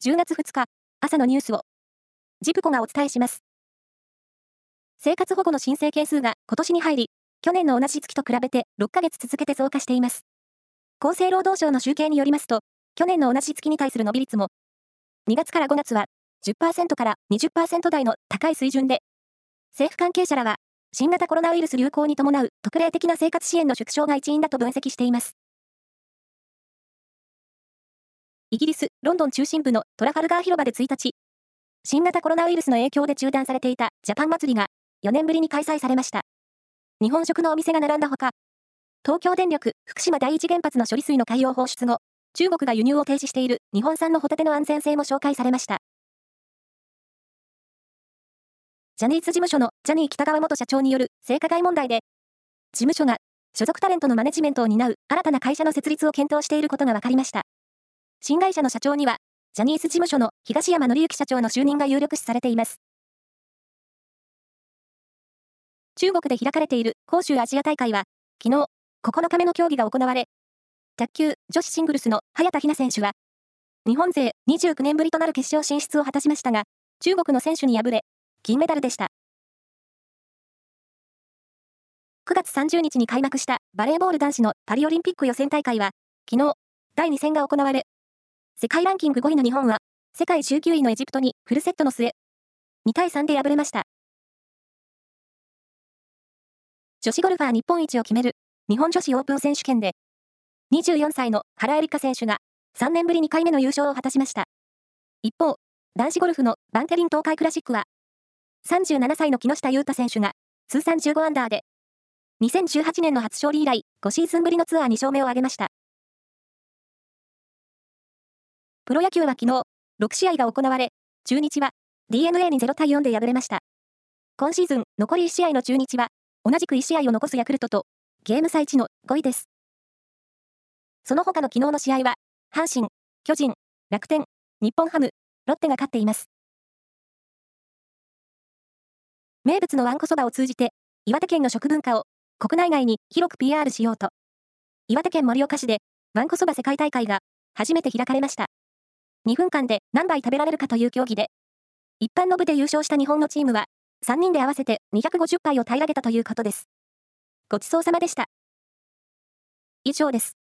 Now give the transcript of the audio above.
10月2日、朝のニュースを、ジプコがお伝えします。生活保護の申請件数が今年に入り、去年の同じ月と比べて6ヶ月続けて増加しています。厚生労働省の集計によりますと、去年の同じ月に対する伸び率も、2月から5月は10%から20%台の高い水準で、政府関係者らは、新型コロナウイルス流行に伴う特例的な生活支援の縮小が一因だと分析しています。イギリス・ロンドン中心部のトラファルガー広場で1日、新型コロナウイルスの影響で中断されていたジャパン祭りが4年ぶりに開催されました。日本食のお店が並んだほか、東京電力福島第一原発の処理水の海洋放出後、中国が輸入を停止している日本産のホタテの安全性も紹介されました。ジャニーズ事務所のジャニー北川元社長による性加害問題で、事務所が所属タレントのマネジメントを担う新たな会社の設立を検討していることが分かりました。新会社の社長には、ジャニーズ事務所の東山紀之社長の就任が有力視されています。中国で開かれている杭州アジア大会は、昨日、9日目の競技が行われ、卓球女子シングルスの早田ひな選手は、日本勢29年ぶりとなる決勝進出を果たしましたが、中国の選手に敗れ、銀メダルでした。9月30日に開幕したバレーボール男子のパリオリンピック予選大会は、昨日、第2戦が行われ、世界ランキング5位の日本は、世界19位のエジプトにフルセットの末、2対3で敗れました。女子ゴルファー日本一を決める日本女子オープン選手権で、24歳の原恵梨香選手が3年ぶり2回目の優勝を果たしました。一方、男子ゴルフのバンテリン東海クラシックは、37歳の木下裕太選手が通算15アンダーで、2018年の初勝利以来5シーズンぶりのツアー2勝目を挙げました。プロ野球は昨日、6試合が行われ、中日は DNA に0対4で敗れました。今シーズン残り1試合の中日は、同じく1試合を残すヤクルトと、ゲーム差1の5位です。その他の昨日の試合は、阪神、巨人、楽天、日本ハム、ロッテが勝っています。名物のわんこそばを通じて、岩手県の食文化を国内外に広く PR しようと、岩手県盛岡市で、わんこそば世界大会が初めて開かれました。2分間で何杯食べられるかという競技で、一般の部で優勝した日本のチームは、3人で合わせて250杯を平らげたということです。ごちそうさまでした。以上です。